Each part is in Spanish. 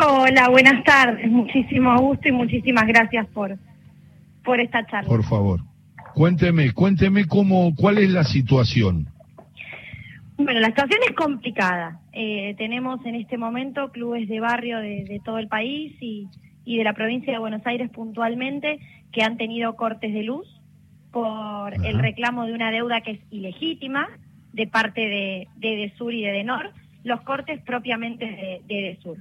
Hola, buenas tardes. Muchísimo gusto y muchísimas gracias por, por esta charla. Por favor, cuénteme, cuénteme cómo, cuál es la situación. Bueno, la situación es complicada. Eh, tenemos en este momento clubes de barrio de, todo el país y, de la provincia de Buenos Aires puntualmente que han tenido cortes de luz por el reclamo de una deuda que es ilegítima de parte de, de Sur y de Denor, los cortes propiamente de, de Sur.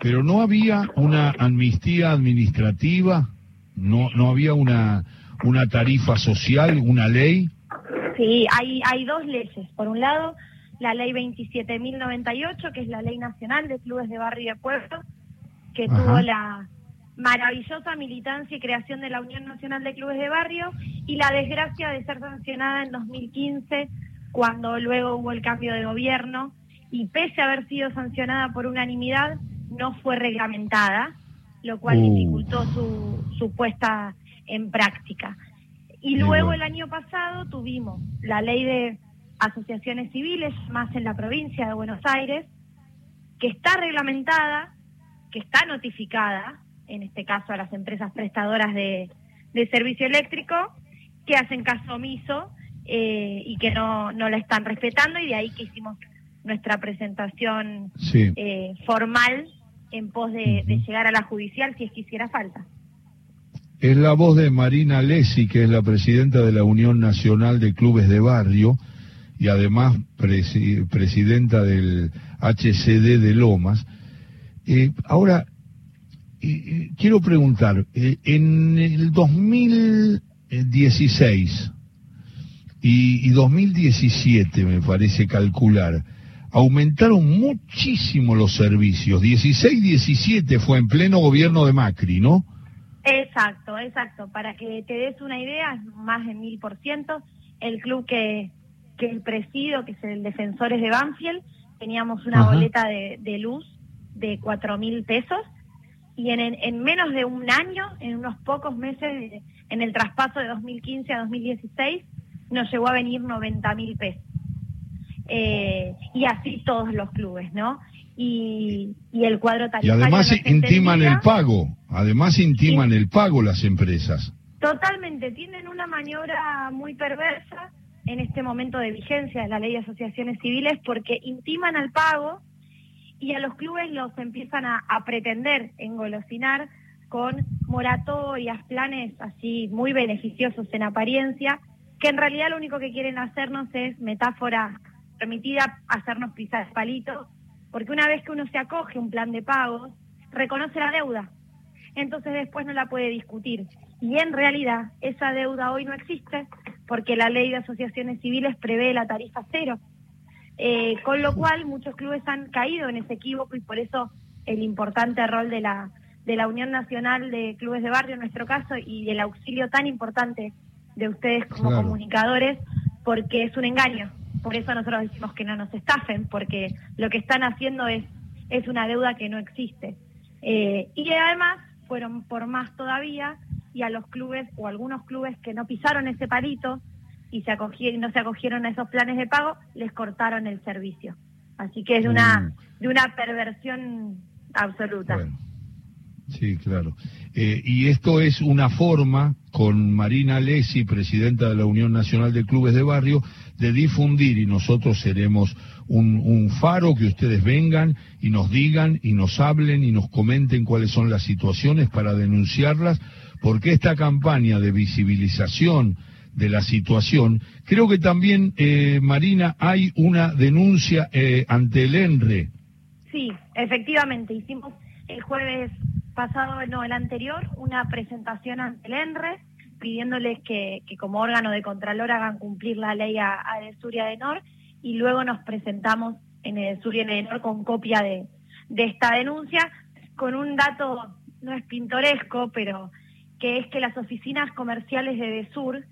Pero no había una amnistía administrativa, no, no había una, una tarifa social, una ley. Sí, hay, hay dos leyes. Por un lado, la ley 27.098, que es la ley nacional de clubes de barrio y de pueblo, que tuvo la maravillosa militancia y creación de la Unión Nacional de Clubes de Barrio y la desgracia de ser sancionada en 2015 cuando luego hubo el cambio de gobierno y pese a haber sido sancionada por unanimidad, no fue reglamentada, lo cual uh. dificultó su, su puesta en práctica. Y luego el año pasado tuvimos la ley de asociaciones civiles, más en la provincia de Buenos Aires, que está reglamentada, que está notificada, en este caso a las empresas prestadoras de, servicio eléctrico, que hacen caso omiso eh, y que no, no la están respetando, y de ahí que hicimos nuestra presentación eh, formal en pos de, llegar a la judicial si es que hiciera falta. Es la voz de Marina Lesi, que es la presidenta de la Unión Nacional de Clubes de Barrio y además presidenta del HCD de Lomas. Eh, ahora, eh, eh, quiero preguntar, en el 2016 y, y 2017, me parece calcular, aumentaron muchísimo los servicios. 16, 17 fue en pleno gobierno de Macri, ¿no? Exacto, exacto. Para que te des una idea, más de mil por ciento. El club que, que el presido, que es el Defensores de Banfield, teníamos una boleta de, de, luz de cuatro mil pesos y en, en, menos de un año, en unos pocos meses, en el traspaso de 2015 a 2016, nos llegó a venir 90 mil pesos. Eh, y así todos los clubes, ¿no? Y, y el cuadro tarifario... Y además intiman el pago, además intiman el pago las empresas. Totalmente, tienen una maniobra muy perversa en este momento de vigencia de la ley de asociaciones civiles porque intiman al pago y a los clubes los empiezan a, a pretender engolosinar con moratorias, planes así muy beneficiosos en apariencia, que en realidad lo único que quieren hacernos es metáfora permitida hacernos pisar el palito, porque una vez que uno se acoge un plan de pagos, reconoce la deuda, entonces después no la puede discutir. Y en realidad esa deuda hoy no existe porque la ley de asociaciones civiles prevé la tarifa cero. Eh, con lo cual muchos clubes han caído en ese equívoco y por eso el importante rol de la, de la Unión Nacional de Clubes de Barrio en nuestro caso y el auxilio tan importante de ustedes como comunicadores porque es un engaño. Por eso nosotros decimos que no nos estafen, porque lo que están haciendo es, es una deuda que no existe. Eh, y además fueron por más todavía y a los clubes o algunos clubes que no pisaron ese palito y se acogieron, no se acogieron a esos planes de pago, les cortaron el servicio. Así que es una, mm. de una perversión absoluta. Sí, claro. Eh, y esto es una forma, con Marina Lesi, presidenta de la Unión Nacional de Clubes de Barrio, de difundir y nosotros seremos un, un, faro que ustedes vengan y nos digan y nos hablen y nos comenten cuáles son las situaciones para denunciarlas, porque esta campaña de visibilización de la situación, creo que también, eh, Marina, hay una denuncia eh, ante el ENRE. Sí, efectivamente, hicimos el jueves pasado, no, el anterior, una presentación ante el ENRE pidiéndoles que, como órgano de Contralor hagan cumplir la ley a, a Suria de Nor y luego nos presentamos en el Suria de Nor con copia de, de esta denuncia con un dato, no es pintoresco, pero que es que las oficinas comerciales de Desur,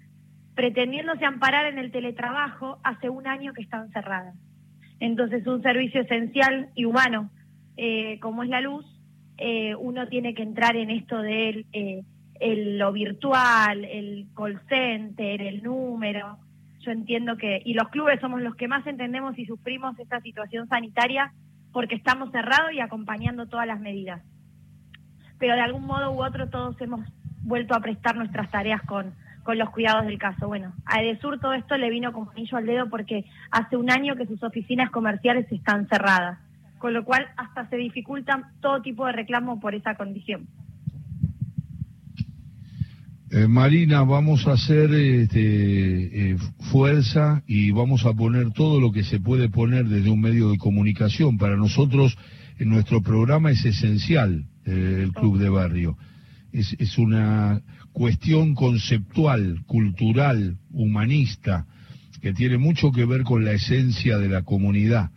pretendiéndose amparar en el teletrabajo, hace un año que están cerradas. Entonces, un servicio esencial y humano eh, como es la luz, eh, uno tiene que entrar en esto de eh, lo virtual, el call center, el número. Yo entiendo que, y los clubes somos los que más entendemos y sufrimos esta situación sanitaria porque estamos cerrados y acompañando todas las medidas. Pero de algún modo u otro todos hemos vuelto a prestar nuestras tareas con, con los cuidados del caso. Bueno, a Edesur todo esto le vino como anillo al dedo porque hace un año que sus oficinas comerciales están cerradas, con lo cual hasta se dificulta todo tipo de reclamo por esa condición. Eh, Marina, vamos a hacer este, eh, fuerza y vamos a poner todo lo que se puede poner desde un medio de comunicación. Para nosotros, en nuestro programa es esencial eh, el Club de Barrio. Es, es, una cuestión conceptual, cultural, humanista, que tiene mucho que ver con la esencia de la comunidad.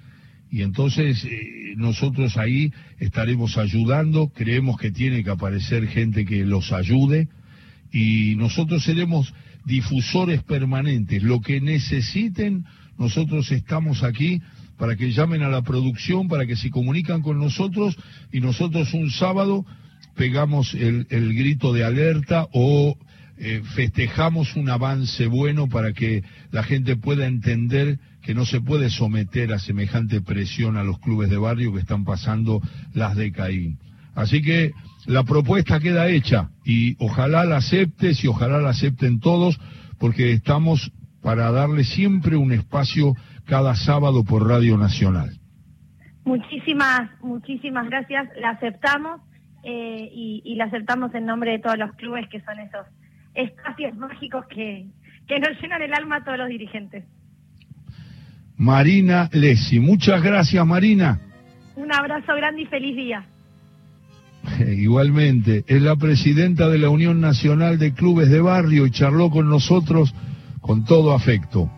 Y entonces nosotros ahí estaremos ayudando, creemos que tiene que aparecer gente que los ayude y nosotros seremos difusores permanentes. Lo que necesiten, nosotros estamos aquí para que llamen a la producción, para que se comunican con nosotros y nosotros un sábado pegamos el, grito de alerta o eh, festejamos un avance bueno para que la gente pueda entender que no se puede someter a semejante presión a los clubes de barrio que están pasando las de Caín. Así que la propuesta queda hecha y ojalá la aceptes y ojalá la acepten todos porque estamos para darle siempre un espacio cada sábado por Radio Nacional. Muchísimas, muchísimas gracias. La aceptamos eh, y, la aceptamos en nombre de todos los clubes que son esos espacios mágicos que, que nos llenan el alma a todos los dirigentes. Marina Lesi, muchas gracias Marina. Un abrazo grande y feliz día. Igualmente, es la presidenta de la Unión Nacional de Clubes de Barrio y charló con nosotros con todo afecto.